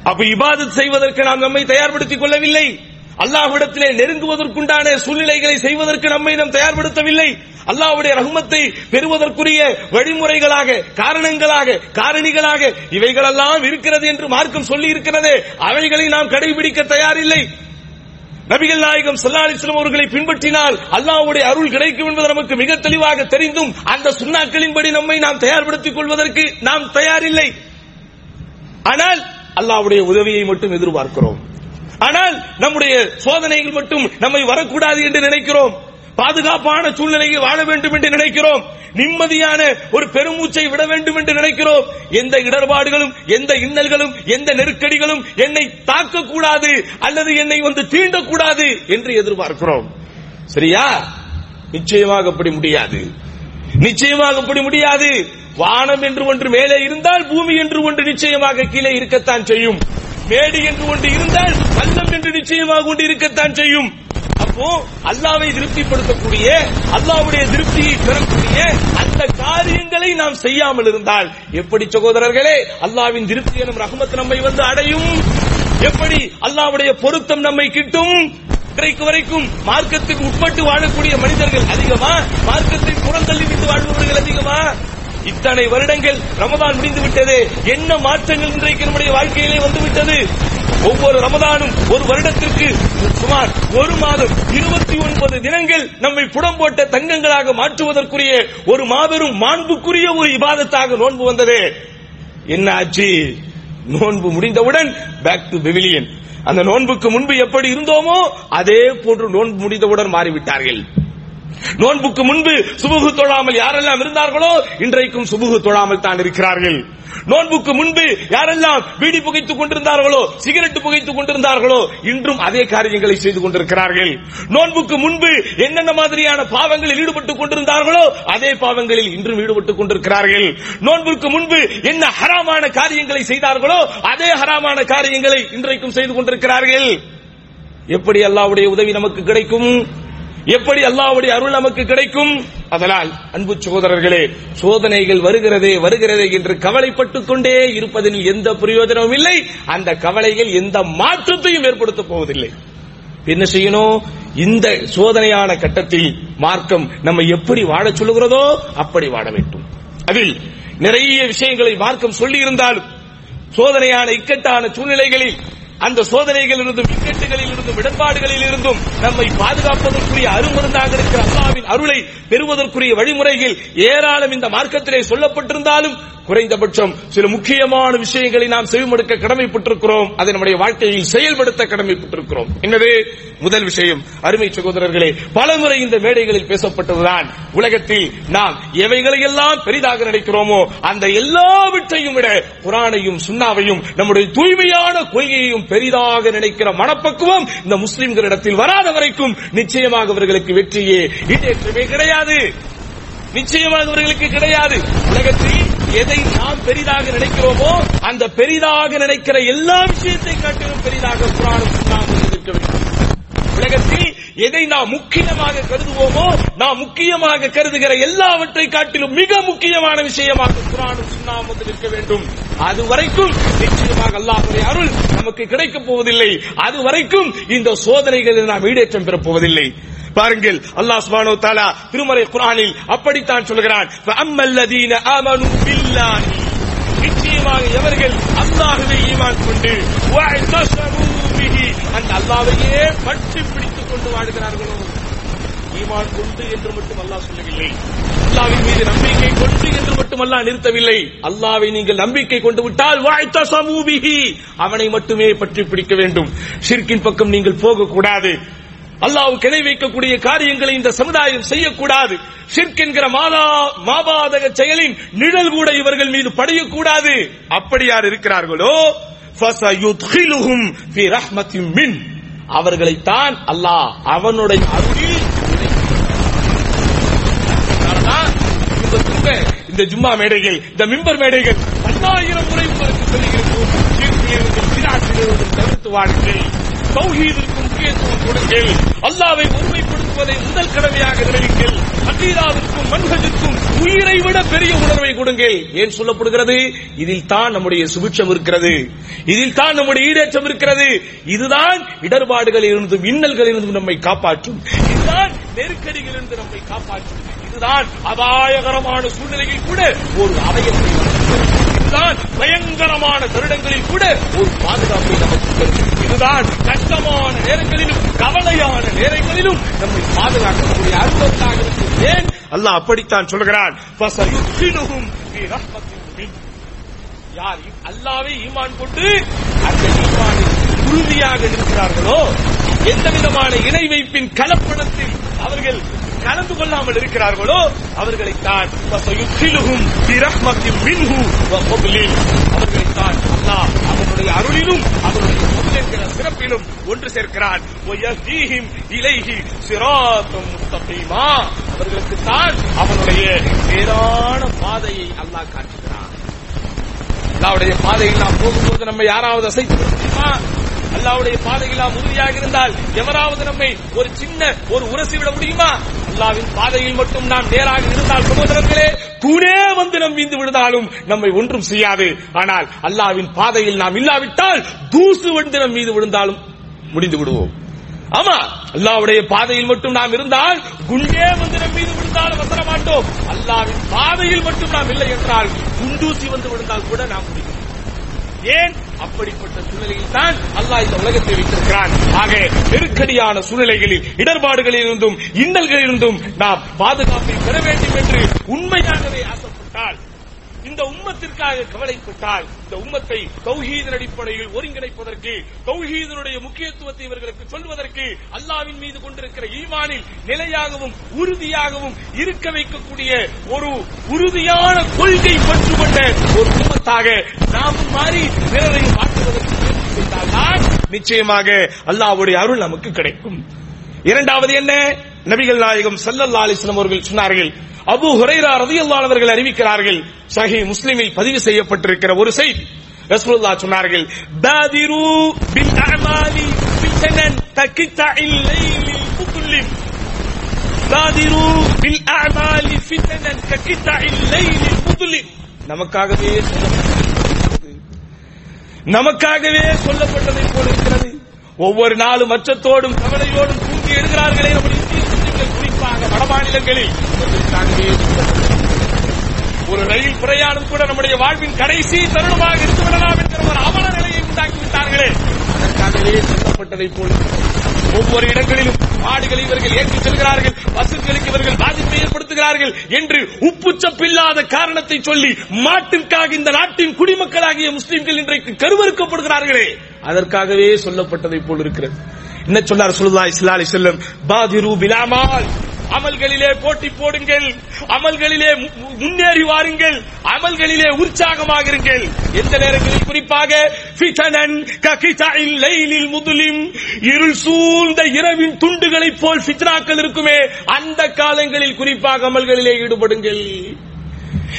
அப்ப இபாதத் செய்வதற்கு நாம் நம்மை தயார்படுத்திக் கொள்ளவில்லை. அல்லாஹ்விடத்திலே நெருங்குவதற்குண்டான சூழ்நிலைகளை செய்வதற்கு நம்மை நாம் தயார்படுத்தவில்லை. அல்லாஹ்வுடைய ரகுமத்தை பெறுவதற்குரிய வழிமுறைகளாக காரணங்களாக காரணிகளாக இவைகளெல்லாம் இருக்கிறது என்று மார்க்கம் சொல்லி இருக்கிறது அவைகளை நாம் கடைபிடிக்க தயாரில்லை. நபிகள் நாயகம் ஸல்லல்லாஹு அலைஹி அவர்களை பின்பற்றினால் அல்லாஹ்வுடைய அருள் கிடைக்கும் என்பது நமக்கு மிக தெளிவாக தெரிந்தும் அந்த சுன்னாக்களின்படி நம்மை நாம் தயார்படுத்திக் கொள்வதற்கு நாம் தயாரில்லை. ஆனால் அல்லாஹ்வுடைய உதவியை மட்டும் எதிர்பார்க்கிறோம். ஆனால் நம்முடைய சோதனைகள் மட்டும் நம்மை வரக்கூடாது என்று நினைக்கிறோம். பாதுகாப்பான சூழ்நிலையில் வாழ வேண்டும் என்று நினைக்கிறோம். நிம்மதியான ஒரு பெருமூச்சை விட வேண்டும் என்று நினைக்கிறோம். எந்த இடர்பாடுகளும் எந்த இன்னல்களும் எந்த நெருக்கடிகளும் என்னை தாக்கக்கூடாது அல்லது என்னை வந்து தீண்டக்கூடாது என்று எதிர்பார்க்கிறோம். சரியா? நிச்சயமாக அப்படி முடியாது. நிச்சயமாக அப்படி முடியாது. வானம் என்று ஒன்று மேலே இருந்தால் பூமி என்று ஒன்று நிச்சயமாக கீழே இருக்கத்தான் செய்யும். மேடு என்று ஒன்று இருந்தால் பள்ளம் என்று நிச்சயமாக கொண்டு இருக்கத்தான் செய்யும். அப்போ அல்லாவை திருப்திப்படுத்தக்கூடிய அல்லாவுடைய திருப்தியை பெறக்கூடிய அந்த காரியங்களை நாம் செய்யாமல் இருந்தால் எப்படி சகோதரர்களே? அல்லாவின் திருப்தி எனும் ரஹமத் நம்மை வந்து அடையும். எப்படி? அல்லாவுடைய பொருத்தம் நம்மை கிட்டும். இன்றைக்கு வரைக்கும் மார்க்கத்துக்கு உட்பட்டு வாழக்கூடிய மனிதர்கள் அதிகமா? மார்க்கத்தை புறந்தள்ளி விட்டு வாழ்பவர்கள் அதிகமா? இத்தனை வருடங்கள் ரமதான் முடிந்து விட்டது என்ன மாற்றங்கள் இன்றைக்கு நம்முடைய வாழ்க்கையிலே வந்து விட்டது ஒவ்வொரு ரமதானும் ஒரு வருடத்திற்கு சுமார் ஒரு மாதம் இருபத்தி ஒன்பது தினங்கள் நம்மை புடம் போட்ட தங்கங்களாக மாற்றுவதற்குரிய ஒரு மாபெரும் மாண்புக்குரிய ஒரு இபாதத்தாக நோன்பு வந்தது. என்ன ஆச்சு? நோன்பு முடிந்தவுடன் பேக் டு பெவிலியன் அந்த நோன்புக்கு முன்பு எப்படி இருந்தோமோ அதே போன்று நோன்பு முடிந்தவுடன் மாறிவிட்டார்கள். நோன்புக்கு முன்பு சுபுகு தொழாமல் யாரெல்லாம் இருந்தார்களோ இன்றைக்கும் சுபுகு தொழாமல் தான் இருக்கிறார்கள். நோன்புக்கு முன்பு யாரெல்லாம் பீடி புகைத்துக் கொண்டிருந்தார்களோ சிகரெட் புகைத்துக் கொண்டிருந்தார்களோ இன்றும் அதே காரியங்களை செய்து கொண்டிருக்கிறார்கள். நோன்புக்கு முன்பு என்னென்ன மாதிரியான பாவங்களில் ஈடுபட்டுக் கொண்டிருந்தார்களோ அதே பாவங்களில் இன்றும் ஈடுபட்டுக் கொண்டிருக்கிறார்கள். நோன்புக்கு முன்பு என்ன ஹராமான காரியங்களை செய்தார்களோ அதே ஹராமான காரியங்களை இன்றைக்கும் செய்து கொண்டிருக்கிறார்கள். எப்படி அல்லாவுடைய உதவி நமக்கு கிடைக்கும்? எப்படி அல்லாவுடைய அருள் நமக்கு கிடைக்கும்? அதனால் அன்பு சகோதரர்களே சோதனைகள் வருகிறதே வருகிறதே என்று கவலைப்பட்டுக் கொண்டே இருப்பதில் எந்த பிரயோஜனமும் இல்லை. அந்த கவலைகள் எந்த மாற்றத்தையும் ஏற்படுத்தப் போவதில்லை. என்ன செய்யணும்? இந்த சோதனையான கட்டத்தில் மார்க்கம் நம்ம எப்படி வாழச் சொல்லுகிறதோ அப்படி வாழ வேண்டும். அதில் நிறைய விஷயங்களை மார்க்கம் சொல்லி இருந்தாலும் சோதனையான இக்கட்டான சூழ்நிலைகளில் அந்த சோதனைகளில் இருந்தும் இக்கட்டுகளில் இருந்தும் இடர்பாடுகளில் இருந்தும் நம்மை பாதுகாப்பதற்குரிய அருமருந்தாக இருக்கிற அல்லாவின் அருளை பெறுவதற்குரிய வழிமுறைகள் ஏராளம் இந்த மார்க்கத்திலே சொல்லப்பட்டிருந்தாலும் குறைந்தபட்சம் சில முக்கியமான விஷயங்களை நாம் செவிமடுக்க கடமைப்பட்டிருக்கிறோம். அதை நம்முடைய வாழ்க்கையில் செயல்படுத்த கடமைப்பட்டிருக்கிறோம். என்னது முதல் விஷயம் அருமை சகோதரர்களே பலமுறை இந்த மேடைகளில் பேசப்பட்டதுதான். உலகத்தில் நாம் எவைகளையெல்லாம் பெரிதாக நினைக்கிறோமோ அந்த எல்லாவற்றையும் விட குரானையும் சுண்ணாவையும் நம்முடைய தூய்மையான கொள்கையையும் பெரிதாக நினைக்கிற மனப்பக்குவம் இந்த முஸ்லிம்களிடத்தில் வராத வரைக்கும் நிச்சயமாக அவர்களுக்கு வெற்றியே. ஈடேற்றமே கிடையாது. நிச்சயமாக அவர்களுக்கு கிடையாது. உலகத்தில் எதை நாம் பெரிதாக நினைக்கிறோமோ அந்த பெரிதாக நினைக்கிற எல்லா விஷயத்தை காட்டிலும் பெரிதாக புராணம் சுண்ணாவும் இருக்க வேண்டும் உலகத்தில் எதை நாம் முக்கியமாக கருதுவோமோ நாம் முக்கியமாக கருதுகிற எல்லாவற்றை காட்டிலும் மிக முக்கியமான விஷயமாக குரானும் சுண்ணாவும் இருக்க வேண்டும். அது வரைக்கும் நிச்சயமாக அல்லாஹுடைய அருள் நமக்கு கிடைக்கப் போவதில்லை. அது வரைக்கும் இந்த சோதனைகளில் நாம் ஈடேற்றம் பெறப் போவதில்லை பாருங்கள் அல்லாஹ் சுபானோ தாலா திருமறை குரானில் அப்படித்தான் சொல்கிறான். ஃபஅம்மல்லதீன ஆமனு பில்லாஹி. நிச்சயமாக எவர்கள் அல்லாஹுவை ஈமான் கொண்டு அந்த அல்லாவையே பற்றி பிடித்துக் கொண்டு வாழ்கிறார்களோ? ஈமான் கொண்டு என்று மட்டும் அல்லாஹ் சொல்லவில்லை. அல்லாவின் மீது நம்பிக்கை கொண்டு என்று மட்டும் அல்லாஹ் நிறுத்தவில்லை. அல்லாவை நீங்கள் நம்பிக்கை கொண்டு விட்டால் வாய்த்த சமூபிகி அவனை மட்டுமே பற்றி பிடிக்க வேண்டும். ஷிர்கின் பக்கம் நீங்கள் போகக்கூடாது. அல்லாஹ் இணை வைக்கக்கூடிய காரியங்களை இந்த சமுதாயம் செய்யக்கூடாது. ஷிர்க் என்கிற மாதா மாபாதக செயலின் நிழல் கூட இவர்கள் மீது படையக்கூடாது. அப்படி யார் இருக்கிறார்களோ மின் அவர்களைத்தான் அல்லாஹ் அவனுடைய அருளில் இந்த ஜும்மா மேடைகள் இந்த மிம்பர் மேடைகள் பல்லாயிரம் முறை உங்களுக்கு சொல்லுகிறோம் தவிர்த்து வாழுங்கள் தௌஹீதிற்கு முக்கியத்துவம் கொடுங்கள். அல்லாவை ஒருமைப்படுத்த ஓதுவதை முதல் கடமையாக நிறைவுங்கள் அகீதாவிற்கும் மன்ஹஜுக்கும் உயிரை விட பெரிய உணர்வை கொடுங்கள். ஏன் சொல்லப்படுகிறது? இதில் தான் நம்முடைய சுபிட்சம் இருக்கிறது. இதில் தான் நம்முடைய ஈடேற்றம் இருக்கிறது. இதுதான் இடர்பாடுகளில் இருந்தும் இன்னல்களில் இருந்தும் நம்மை காப்பாற்றும். இதுதான் நெருக்கடிகளிலிருந்து நம்மை காப்பாற்றும். இதுதான் அபாயகரமான சூழ்நிலையில் கூட ஒரு அவயத்தை இதுதான் பயங்கரமான தருடங்களில் கூட ஒரு பாதுகாப்பை நமக்கு இதுதான் கஷ்டமான நேரங்களிலும் கவலையான நேரங்களிலும் நம்மை பாதுகாக்கக்கூடிய அற்புதமாக இருக்கும் ஏன்? அல்ல அப்படித்தான் சொல்கிறான். யார் இ- அல்லாவை ஈமான் கொண்டு அந்த ஈமானில் உறுதியாக இருக்கிறார்களோ எந்த விதமான இணை வைப்பின் கலப்படத்தில் அவர்கள் கலந்து கொள்ளாமல் இருக்கிறார்களோ அவர்களை தான் அவர்களை தான் அவனுடைய அருளிலும் அவருடைய என்கிற சிறப்பிலும் ஒன்று சேர்க்கிறான். இலைகி சிராத்தம் முத்தபீமா அவர்களுக்கு தான் அவனுடைய நேரான பாதையை அல்லாஹ் காட்டுகிறான். அல்லாவுடைய பாதையில் நாம் போகும்போது நம்ம யாராவது அசைத்து முடியுமா அல்லாவுடைய பாதையில் நாம் உறுதியாக இருந்தால் எவராவது நம்மை ஒரு சின்ன ஒரு உரசி விட முடியுமா? அல்லாவின் பாதையில் மட்டும் நாம் நேராக இருந்தால் சகோதரர்களே தூணே வந்து நம் வீந்து விழுந்தாலும் நம்மை ஒன்றும் செய்யாது. ஆனால் அல்லாவின் பாதையில் நாம் இல்லாவிட்டால் தூசு வந்து நம் மீது விழுந்தாலும் முடிந்து விடுவோம். ஆமா அல்லாவுடைய பாதையில் மட்டும் நாம் இருந்தால் குண்டே வந்து நம் மீது விழுந்தாலும் வசர மாட்டோம். அல்லாவின் பாதையில் மட்டும் நாம் இல்லை என்றால் குண்டூசி வந்து விழுந்தால் கூட நாம் முடியும். ஏன்? அப்படிப்பட்ட சூழ்நிலையில் தான் அல்லாஹ் இந்த உலகத்தை வைத்திருக்கிறான். ஆக நெருக்கடியான சூழ்நிலைகளில் இடர்பாடுகளில் இருந்தும் இன்னல்களில் இருந்தும் நாம் பாதுகாப்பை பெற வேண்டும் என்று உண்மையாகவே ஆசைப்பட்டால் இந்த உம்மத்திற்காக கவலைப்பட்டால் இந்த உம்மத்தை தௌஹீதன் அடிப்படையில் ஒருங்கிணைப்பதற்கு தௌஹீதனுடைய முக்கியத்துவத்தை இவர்களுக்கு சொல்வதற்கு அல்லாவின் மீது கொண்டிருக்கிற ஈமானில் நிலையாகவும் உறுதியாகவும் இருக்க வைக்கக்கூடிய ஒரு உறுதியான கொள்கை பற்று கொண்ட ஒரு உம்மத்தாக நாம் மாறி பிறரை மாற்றுவதற்கு முயற்சி செய்தால்தான் நிச்சயமாக அல்லாவுடைய அருள் நமக்கு கிடைக்கும். இரண்டாவது என்ன? நபிகள் நாயகம் ஸல்லல்லாஹு அலைஹி அவர்கள் சொன்னார்கள் அபு ஹுரைரா ரலியல்லாஹு அறிவிக்கிறார்கள் சஹி முஸ்லிமில் பதிவு செய்யப்பட்டிருக்கிற ஒரு செய்தி. ரசூலுல்லா சொன்னார்கள் பாதிரு பில் அமாலி லைலில் பாதிரு பில் அமாலி லைலில் நமக்காகவே நமக்காகவே சொல்லப்பட்டதை போல இருக்கிறது. ஒவ்வொரு நாளும் அச்சத்தோடும் கவலையோடும் தூங்கி எழுகிறார்களே நம்முடைய மாநிலங்களில். ஒரு ரயில் பிரயாணம் கூட நம்முடைய வாழ்வின் கடைசி தருணமாக இருந்து என்கிற ஒரு அவல நிலையை உண்டாக்கிவிட்டார்களே அதற்காகவே சொல்லப்பட்டதை போல ஒவ்வொரு இடங்களிலும் மாடுகளை இவர்கள் ஏற்றிச் செல்கிறார்கள் பசுக்களுக்கு இவர்கள் பாதிப்பை ஏற்படுத்துகிறார்கள் என்று உப்புச்சப்பில்லாத காரணத்தை சொல்லி மாட்டிற்காக இந்த நாட்டின் குடிமக்களாகிய முஸ்லிம்கள் இன்றைக்கு கருவறுக்கப்படுகிறார்களே. அதற்காகவே சொல்லப்பட்டதை போல் இருக்கிறது. என்ன சொன்னார் சொல்லுல்லா இஸ்லா அலி செல்லம் பாதிரு பிலாமால். அமல்களிலே போட்டி போடுங்கள். அமல்களிலே முன்னேறி வாருங்கள். அமல்களிலே உற்சாகமாக இருங்கள் எந்த நேரங்களில்? குறிப்பாக ஃபிதனன் லைலில் முதுலிம். இருள் சூழ்ந்த இரவின் துண்டுகளைப் போல் ஃபித்னாக்கள் இருக்குமே. அந்த காலங்களில் குறிப்பாக அமல்களிலே ஈடுபடுங்கள்.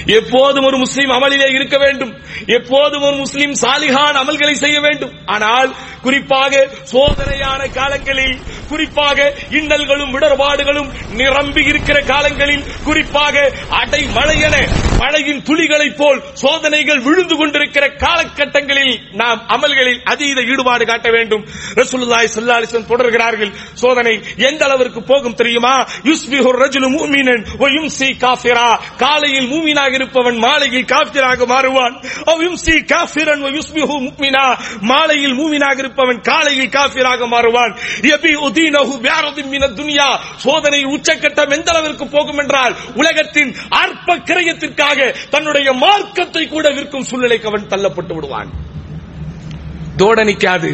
எப்போதும் ஒரு முஸ்லீம் அமலிலே இருக்க வேண்டும். எப்போதும் ஒரு முஸ்லீம் சாலிகான் அமல்களை செய்ய வேண்டும். ஆனால் குறிப்பாக சோதனையான காலங்களில் குறிப்பாக இன்னல்களும் இடர்பாடுகளும் நிரம்பி இருக்கிற காலங்களில் குறிப்பாக அடை மழையென மழையின் துளிகளைப் போல் சோதனைகள் விழுந்து கொண்டிருக்கிற காலகட்டங்களில் நாம் அமல்களில் அதீத ஈடுபாடு காட்ட வேண்டும். ரசூலுல்லாய் சல்லாலிசன் தொடர்கிறார்கள். சோதனை எந்த அளவிற்கு போகும் தெரியுமா? யுஸ்பிஹு ரஜுலு மூமினன் ஒயும் சி காஃபிரா. காலையில் மூமின் மூமினாக இருப்பவன் மாலையில் காஃபிராக மாறுவான். காஃபிரன் வ மாலையில் மூமினாக இருப்பவன் காலையில் காஃபிராக மாறுவான். யபி உதீனஹு பிஅரதின் மின துன்யா. சோதனை உச்சக்கட்டம் எந்த அளவிற்கு போகும் என்றால் உலகத்தின் அற்ப கிரயத்திற்காக தன்னுடைய மார்க்கத்தை கூட விற்கும் சூழ்நிலைக்கு அவன் தள்ளப்பட்டு விடுவான். தோட நிக்காது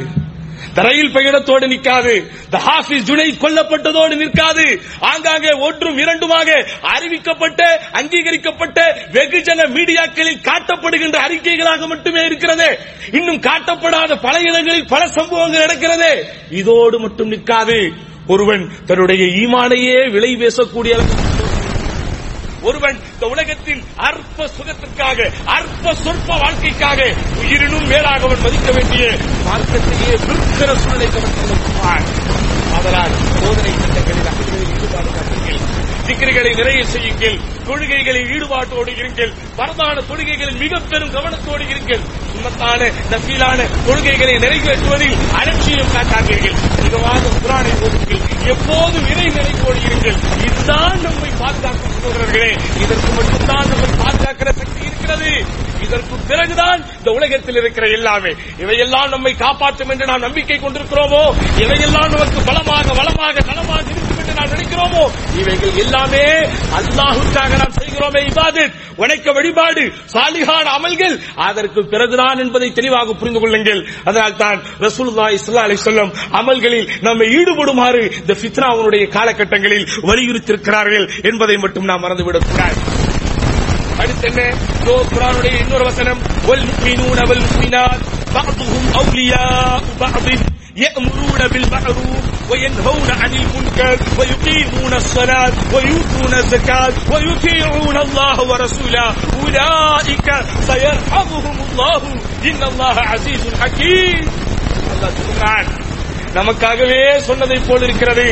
இந்த ரயில் பயணத்தோடு நிற்காது. இந்த ஹாஃபிஸ் ஜுனை கொல்லப்பட்டதோடு நிற்காது. ஆங்காங்கே ஒன்றும் இரண்டுமாக அறிவிக்கப்பட்ட அங்கீகரிக்கப்பட்ட வெகுஜன மீடியாக்களில் காட்டப்படுகின்ற அறிக்கைகளாக மட்டுமே இருக்கிறது. இன்னும் காட்டப்படாத பல இடங்களில் பல சம்பவங்கள் நடக்கிறது. இதோடு மட்டும் நிற்காது. ஒருவன் தன்னுடைய ஈமானையே விலை பேசக்கூடிய ஒருவன் இந்த உலகத்தின் அற்ப சுகத்திற்காக அற்ப சொற்ப வாழ்க்கைக்காக உயிரினும் மேலாக அவன் மதிக்க வேண்டிய மார்க்கத்திலேயே விற்கிற சூழ்நிலை அவன் தள்ளப்படுவான். சோதனை சட்டங்களில் அகல்களில் ஈடுபாடு காட்டுங்கள் திக்கிரிகளை நிறைய செய்யுங்கள். தொழுகைகளில் ஈடுபாட்டோடு இருங்கள். வரதான தொழுகைகளில் மிக பெரும் கவனத்தோடு இருங்கள். சுமத்தான நசீலான தொழுகைகளை நிறைவேற்றுவதில் அலட்சியம் காட்டாதீர்கள். மிகவாக குரானை போடுங்கள் எப்போதும் இறை நிலைக்கோடு இருங்கள். இதுதான் நம்மை பாதுகாக்கும் இதற்கு மட்டும்தான் நம்மை பாதுகாக்கிற சக்தி இருக்கிறது. இதற்கு பிறகுதான் இந்த உலகத்தில் இருக்கிற எல்லாமே. இவையெல்லாம் நம்மை காப்பாற்றும் என்று நாம் நம்பிக்கை கொண்டிருக்கிறோமோ? இவையெல்லாம் நமக்கு பலமாக வளமாக நலமாக இருக்கும் என்று நாம் நினைக்கிறோமோ இவைகள் எல்லாமே அல்லாஹுக்காக நாம் செய்கிறோமே இபாதத் வணக்க வழிபாடு சாலிகான அமல்கள் அதற்கு பிறகுதான் என்பதை தெளிவாக புரிந்து கொள்ளுங்கள் அதனால் தான் ரசூலுல்லாஹி ஸல்லல்லாஹு அலைஹி வஸல்லம் அமல்களில் நம்மை ஈடுபடுமாறு இந்த ஃபித்னாவுடைய காலகட்டங்களில் வலியுறுத்தியிருக்கிறார்கள் என்பதை மட்டும் நாம் மறந்துவிடக் கூடாது அடுத்து என்ன இதோ குரானுடைய இன்னொரு வசனம் வல் முஃமினூன வல் முஃமினாத் பஅதுஹும் அவுலியாஉ பஅத் يأمرون بالمعروف وينهون عن المنكر ويقيمون الصلاة ويؤتون الزكاة ويطيعون الله ورسوله أولئك سيرحمهم الله إن الله عزيز حكيم الله சொல்கிறான் நமக்காகவே சொன்னதை போல் இருக்கிறது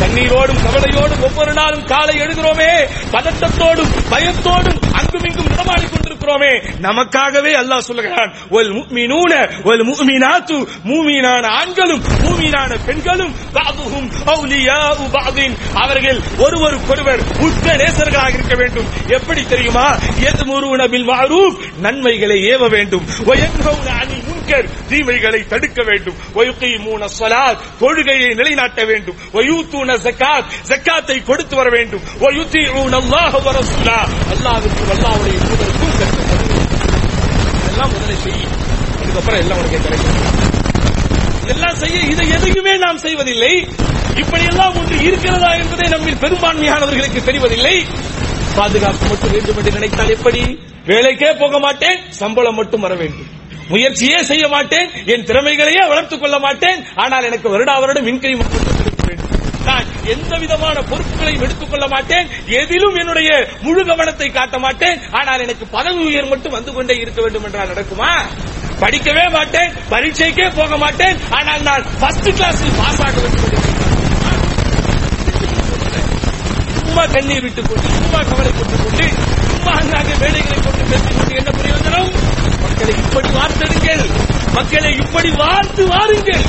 தண்ணீரோடும் கவலையோடும் ஒவ்வொரு நாளும் காலை எழுகிறோமே பதட்டத்தோடும் பயத்தோடும் அங்குமிங்கும் நடமாடிக் கொண்டிருக்கிறோமே நமக்காகவே அல்லாஹ் சொல்லுகிறான். ஒல் முஃமினூன ஒல் முஃமினாத்து மூமீனான ஆண்களும் மூமீனான பெண்களும் பாதுஹும் அவுலியாஉ பாதின். அவர்கள் ஒருவருக்கொருவர் உத்த நேசர்களாக இருக்க வேண்டும். எப்படி தெரியுமா? யத்முருன பில் மஅரூஃப் நன்மைகளை ஏவ வேண்டும். வயன்ஹவுன அனில் முன்கர். தீமைகளை தடுக்க வேண்டும். வயுகீமூன ஸலாத். தொழுகையை நிலைநாட்ட வேண்டும். வயூத்தூன ஜகாத் ஜகாத்தை கொடுத்து வர வேண்டும். வயுதீஊன அல்லாஹ் வ ரசூலா. அல்லாஹ்வுடைய தூதருக்கு எல்லாம் முதல்ல செய் அதுக்கப்புறம் எல்லாம் உனக்கு கிடைக்கும். இதெல்லாம் செய்ய இதை எதையுமே நாம் செய்வதில்லை. இப்படியெல்லாம் ஒன்று இருக்கிறதா என்பதை நம்மில் பெரும்பான்மையானவர்களுக்கு தெரிவதில்லை. பாதுகாப்பு மட்டும் வேண்டும் என்று நினைத்தால் எப்படி? வேலைக்கே போக மாட்டேன் சம்பளம் மட்டும் வர வேண்டும். முயற்சியே செய்ய மாட்டேன் என் திறமைகளையே வளர்த்துக் கொள்ள மாட்டேன். ஆனால் எனக்கு வருடா வருடம் இன்கை மட்டும் வேண்டும். எந்த விதமான பொறுப்புகளையும் எடுத்துக்கொள்ள மாட்டேன். எதிலும் என்னுடைய முழு கவனத்தை காட்ட மாட்டேன். ஆனால் எனக்கு பதவி உயர் மட்டும் வந்து கொண்டே இருக்க வேண்டும் என்றால் நடக்குமா? படிக்கவே மாட்டேன். பரீட்சைக்கே போக மாட்டேன். ஆனால் நான் ஃபர்ஸ்ட் கிளாஸில் பாஸ் ஆக வேண்டும் சும்மா கண்ணீர் விட்டுக் கொண்டு சும்மா கவலைப்பட்டுக் கொண்டு சும்மா அங்காக வேலைகளை கொண்டு பேசிக் கொண்டு என்ன பிரயோஜனம் மக்களை இப்படி வார்த்தெடுங்கள். மக்களை இப்படி வார்த்து வாருங்கள்.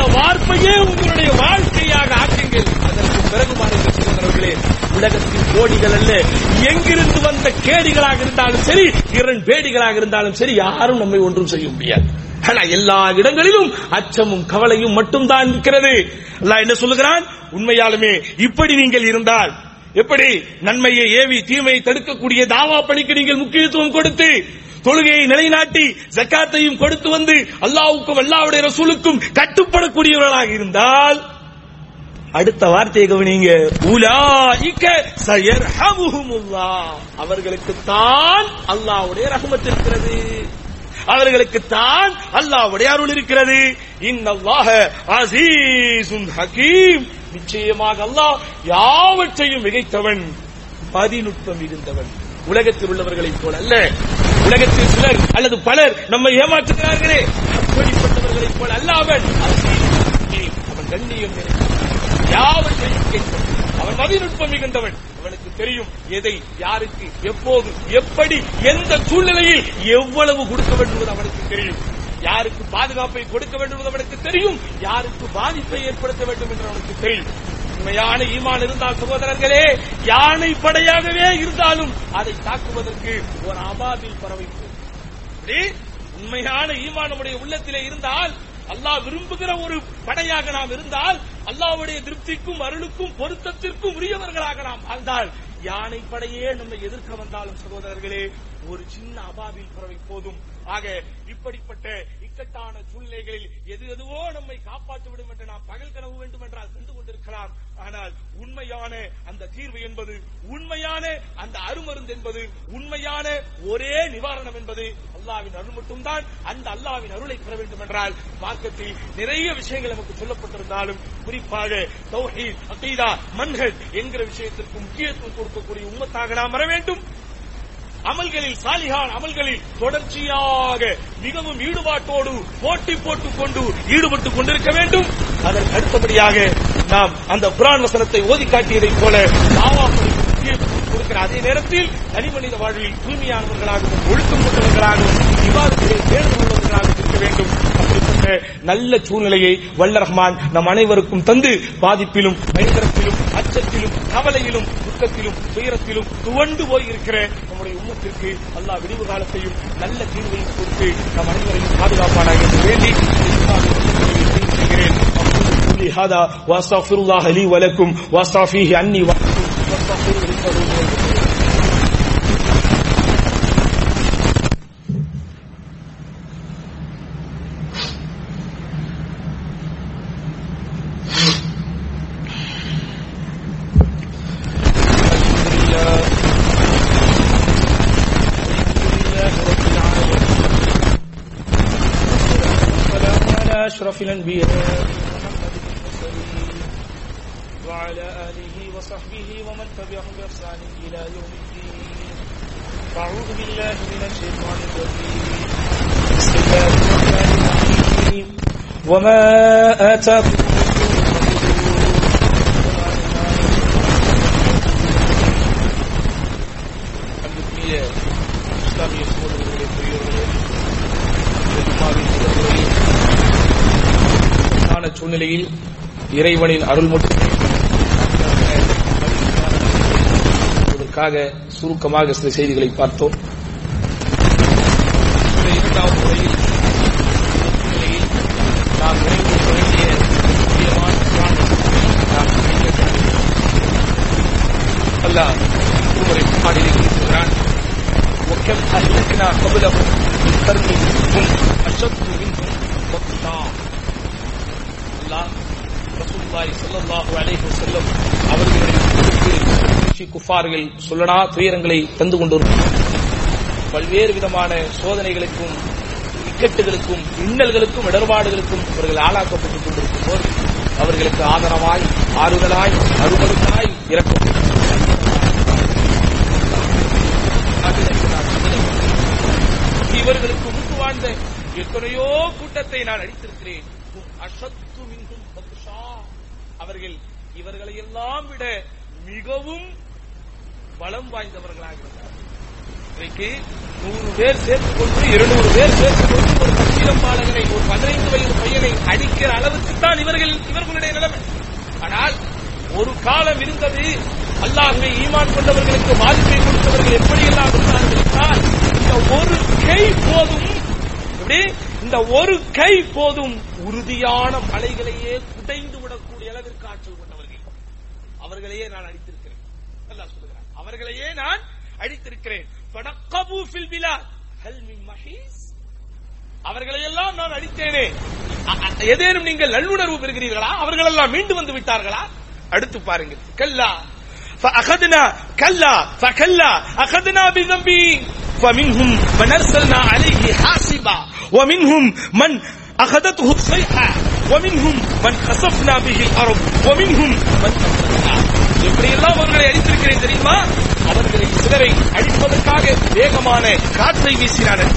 இந்த வார்ப்பையே உங்களுடைய வாழ்க்கையாக ஆக்குங்கள். அதற்கு பிறகு மாநிலங்களே உலகத்தின் கோடிகள் அல்ல எங்கிருந்து வந்த கேடிகளாக இருந்தாலும் சரி இரண் பேடிகளாக இருந்தாலும் சரி யாரும் நம்மை ஒன்றும் செய்ய முடியாது. ஆனா எல்லா இடங்களிலும் அச்சமும் கவலையும் மட்டும்தான் இருக்கிறது. அல்லாஹ் என்ன சொல்லுகிறான்? உண்மையாலுமே இப்படி நீங்கள் இருந்தால் எப்படி நன்மையை ஏவி தீமையை தடுக்கக்கூடிய தாவா பணிக்கு நீங்கள் முக்கியத்துவம் கொடுத்து தொழுகையை நிலைநாட்டி ஜக்காத்தையும் கொடுத்து வந்து அல்லாவுக்கும் அல்லாவுடைய ரசூலுக்கும் கட்டுப்படக்கூடியவர்களாக இருந்தால் அடுத்த வார்த்தையை கவனிங்க. உலாயிக்க சயர்ஹமுஹுமுல்லாஹ் அவர்களுக்கு தான் அல்லாவுடைய ரஹமத் இருக்கிறது. அவர்களுக்கு தான் அல்லாஹ்வுடைய அருள் இருக்கிறது. இன்னல்லாஹ அசீசுன் ஹகீம். நிச்சயமாக அல்லாஹ் யாவற்றையும் மிகைத்தவன் பதிநுட்பம் இருந்தவன் உலகத்தில் உள்ளவர்களைப் போல அல்ல உலகத்தில் சிலர் அல்லது பலர் நம்மை ஏமாற்றுகிறார்களே. அப்படிப்பட்டவர்களைப் போல அல்லாமல் அவன் அவன் கண்ணியம் நிறைந்தவன். அவன் நவீநுட்பம் மிகுந்தவன். அவனுக்கு தெரியும் எதை யாருக்கு எப்போது எப்படி எந்த சூழ்நிலையில் எவ்வளவு கொடுக்க வேண்டும் அவனுக்கு தெரியும். யாருக்கு பாதுகாப்பை கொடுக்க வேண்டும் அவனுக்கு தெரியும். யாருக்கு பாதிப்பை ஏற்படுத்த வேண்டும் என்று அவனுக்கு தெரியும். உண்மையான ஈமான் இருந்தால் சகோதரர்களே யானை படையாகவே இருந்தாலும் அதை தாக்குவதற்கு ஒரு அபாவில் பரவிப்போம் உண்மையான ஈமான் நம்முடைய உள்ளத்திலே இருந்தால் அல்லாஹ் விரும்புகிற ஒரு படையாக நாம் இருந்தால் அல்லாவுடைய திருப்திக்கும் அருளுக்கும் பொருத்தத்திற்கும் உரியவர்களாக நாம் வாழ்ந்தால் யானை படையே நம்மை எதிர்க்க வந்தாலும் சகோதரர்களே ஒரு சின்ன அபாவில் பறவை போதும். ஆக இப்படிப்பட்ட இக்கட்டான சூழ்நிலைகளில் எது எதுவோ நம்மை காப்பாற்றிவிடும் என்று நாம் பகல் கனவு வேண்டும் என்றால் சென்று கொண்டிருக்கலாம். ஆனால் உண்மையான அந்த தீர்வு என்பது உண்மையான அந்த அருமருந்து என்பது உண்மையான ஒரே நிவாரணம் என்பது அல்லாவின் அருள் மட்டும்தான். அந்த அல்லாவின் அருளை பெற வேண்டும் என்றால் மார்க்கத்தில் நிறைய விஷயங்கள் நமக்கு சொல்லப்பட்டிருந்தாலும் குறிப்பாக தௌஹீத் அகீதா மன்ஹத் என்கிற விஷயத்திற்கு முக்கியத்துவம் கொடுக்கக்கூடிய உண்மத்தாக நாம் வர வேண்டும். அமல்களில் சாலிகான் அமல்களில் தொடர்ச்சியாக மிகவும் ஈடுபாட்டோடு போட்டி போட்டுக் கொண்டு ஈடுபட்டுக் கொண்டிருக்க வேண்டும். அதற்கு அடுத்தபடியாக நாம் அந்த குரான் வசனத்தை ஓதி காட்டியதைப் போல தாவாக்களுக்கு கொடுக்கிற அதே நேரத்தில் தனிமனித வாழ்வில் தூய்மையானவர்களாகவும் ஒழுக்கம் கொண்டவர்களாகவும் விவாதத்திலே தேர்ந்து உள்ளவர்களாகவும் இருக்க வேண்டும். அப்படிப்பட்ட நல்ல சூழ்நிலையை வல்ல ரஹ்மான் நம் அனைவருக்கும் தந்து பாதிப்பிலும் பயங்கரத்திலும் அச்சத்திலும் கவலையிலும் துக்கத்திலும் துயரத்திலும் துவண்டு போய் இருக்கிற நம்முடைய உம்மத்திற்கு அல்லாஹ் விடிவு காலத்தையும் நல்ல தீர்வையும் கொடுத்து நம் அனைவரையும் பாதுகாப்பானாக என்று வேண்டி செய்கிறேன் قولي هذا واستغفر الله لي ولكم واستغفيه عني وعنكم أشرف الأنبياء محمد وعلى آله وصحبه ومن تبعهم بإحسان إلى يوم الدين. أعوذ بالله من الشيطان الرجيم. بسم الله الرحمن الرحيم. وما آتاكم இறைவனின் அருள் மட்டுமே அதற்காக சுருக்கமாக சில செய்திகளை பார்த்தோம் இந்த இரண்டாவது முறையில் சூழ்நிலையில் நாம் நினைவுபடுத்த வேண்டிய முக்கியமான குர்ஆன் வசனங்களை நாம் சிந்திக்க வேண்டும். அல்லாஹ் திருமறை புகாரிலே குறிப்பிடுகிறான் وكم أهلكنا قبلهم من قرن هم أشد منهم بطشا அல்லாஹ் ரசூலுல்லாஹி ஸல்லல்லாஹு அலைஹி வஸல்லம் அவர்களுடைய குஃபார்கள் சொல்லனா துயரங்களை தந்து கொண்டிருக்கும். பல்வேறு விதமான சோதனைகளுக்கும் இக்கட்டுகளுக்கும் இன்னல்களுக்கும் இடர்பாடுகளுக்கும் அவர்கள் ஆளாக்கப்பட்டுக் கொண்டிருக்கும் போது அவர்களுக்கு ஆதரவாய் ஆறுதலாய் அருமருந்தாய் இறக்கும். இவர்களுக்கு முன்பு வாழ்ந்த எத்தனையோ கூட்டத்தை நான் அடித்திருக்கிறேன். அஷத்து அவர்கள் இவர்களை எல்லாம் விட மிகவும் பலம் வாய்ந்தவர்களாக இருந்தார்கள். இன்றைக்கு நூறு பேர் சேர்த்துக் கொண்டு இருநூறு பேர் சேர்த்துக் கொண்டு ஒரு பச்சிலம் பாலகனை ஒரு பதினைந்து வயது பையனை அடிக்கிற அளவுக்கு தான் இவர்கள் இவர்களுடைய நிலைமை. ஆனால் ஒரு காலம் இருந்தது அல்லாஹை ஈமான் கொண்டவர்களுக்கு வாழ்க்கை கொடுத்தவர்கள் எப்படியெல்லாம் இருந்தார்கள் என்றால் இந்த ஒரு கை போதும் இந்த ஒரு கை போதும் உறுதியான மலைகளையே குடைந்து அவர்களையே நான் அடித்திருக்கிறேன் அல்லாஹ் சொல்லுகிறார் அவர்களையே நான் அடித்திருக்கிறேன் ஃபடக்கபு ஃபில் பிலாத் ஹல் மின் மஹீஸ் அவர்களை எல்லாம் நான் அடித்தேனே அ- அ- ஏதேனும் நீங்கள் நல்லுணர்வு பெறுகிறீர்களா அவர்கள் எல்லாம் மீண்டு வந்து விட்டார்களா அடுத்து பாருங்கள் கல்லா فأخذنا كلا فكلا أخذنا بذنبه فمنهم من أرسلنا عليه حاصبا ومنهم من أخذته الصيحة ومنهم من خسفنا به الأرض ومنهم من أغرقنا எப்படியெல்லாம் அவர்களை அடித்திருக்கிறேன் தெரியுமா? அவர்களில் சிலரை அழிப்பதற்காக வேகமான காற்றை வீசினார்கள்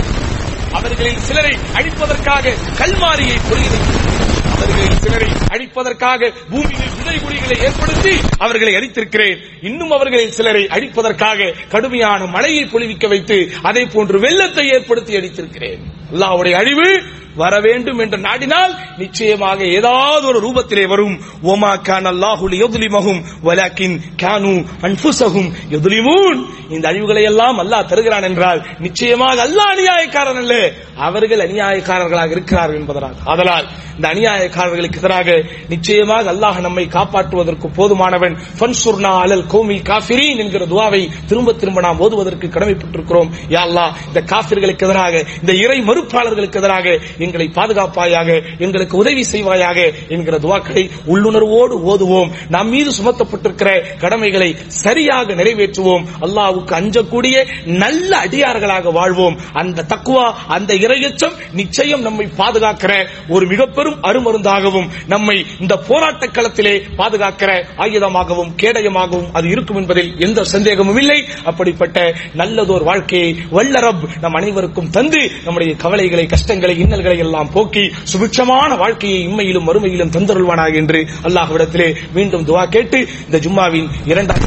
அவர்களில் சிலரை அழிப்பதற்காக கல்மாரியை பொறியினர் அவர்களில் சிலரை அழிப்பதற்காக பூமியில் விதைகுடிகளை ஏற்படுத்தி அவர்களை அழித்திருக்கிறேன். இன்னும் அவர்களில் சிலரை அழிப்பதற்காக கடுமையான மழையை பொழிவிக்க வைத்து அதே போன்று வெள்ளத்தை ஏற்படுத்தி அடித்திருக்கிறேன் அல்லாவுடைய அழிவு வர வேண்டும் என்று நாடினால் நிச்சயமாக ஏதாவது ஒரு ரூபத்திலே வரும். ஒமா கான் அல்லாஹு லியுத்லிமஹும் வலாக்கின் கானு அன்புசகும் யுத்லிமூன் இந்த அழிவுகளை எல்லாம் அல்லாஹ் தருகிறான் என்றால் நிச்சயமாக அல்லாஹ் அநியாயக்காரன் அல்ல. அவர்கள் அநியாயக்காரர்களாக இருக்கிறார்கள் என்பதனால். அதனால் இந்த அநியாயக்காரர்களுக்கு எதிராக நிச்சயமாக அல்லாஹ் நம்மை காப்பாற்றுவதற்கு போதுமானவன். ஃபன்சுர்னா அலல் கோமி காஃபிரீன் என்கிற துவாவை திரும்ப திரும்ப நாம் ஓதுவதற்கு கடமைப்பட்டிருக்கிறோம். யா அல்லாஹ் இந்த காஃபிர்களுக்கு எதிராக இந்த இறை மறு வெறுப்பாளர்களுக்கு எதிராக எங்களை பாதுகாப்பாயாக எங்களுக்கு உதவி செய்வாயாக என்கிற துவாக்களை உள்ளுணர்வோடு ஓதுவோம். நம் மீது சுமத்தப்பட்டிருக்கிற கடமைகளை சரியாக நிறைவேற்றுவோம். அல்லாவுக்கு அஞ்சக்கூடிய நல்ல அடியார்களாக வாழ்வோம். அந்த தக்குவா அந்த இரையச்சம் நிச்சயம் நம்மை பாதுகாக்கிற ஒரு மிக பெரும் அருமருந்தாகவும் நம்மை இந்த போராட்ட களத்திலே பாதுகாக்கிற ஆயுதமாகவும் கேடயமாகவும் அது இருக்கும் என்பதில் எந்த சந்தேகமும் இல்லை. அப்படிப்பட்ட நல்லதோர் வாழ்க்கையை வல்லரப் நம் அனைவருக்கும் தந்து நம்முடைய கவலைகளை கஷ்டங்களை இன்னல்களை எல்லாம் போக்கி சுபிட்சமான வாழ்க்கையை இம்மையிலும் மறுமையிலும் தந்தருள்வானாக என்று அல்லாஹ்விடத்திலே மீண்டும் துவா கேட்டு இந்த ஜும்மாவின் இரண்டாம்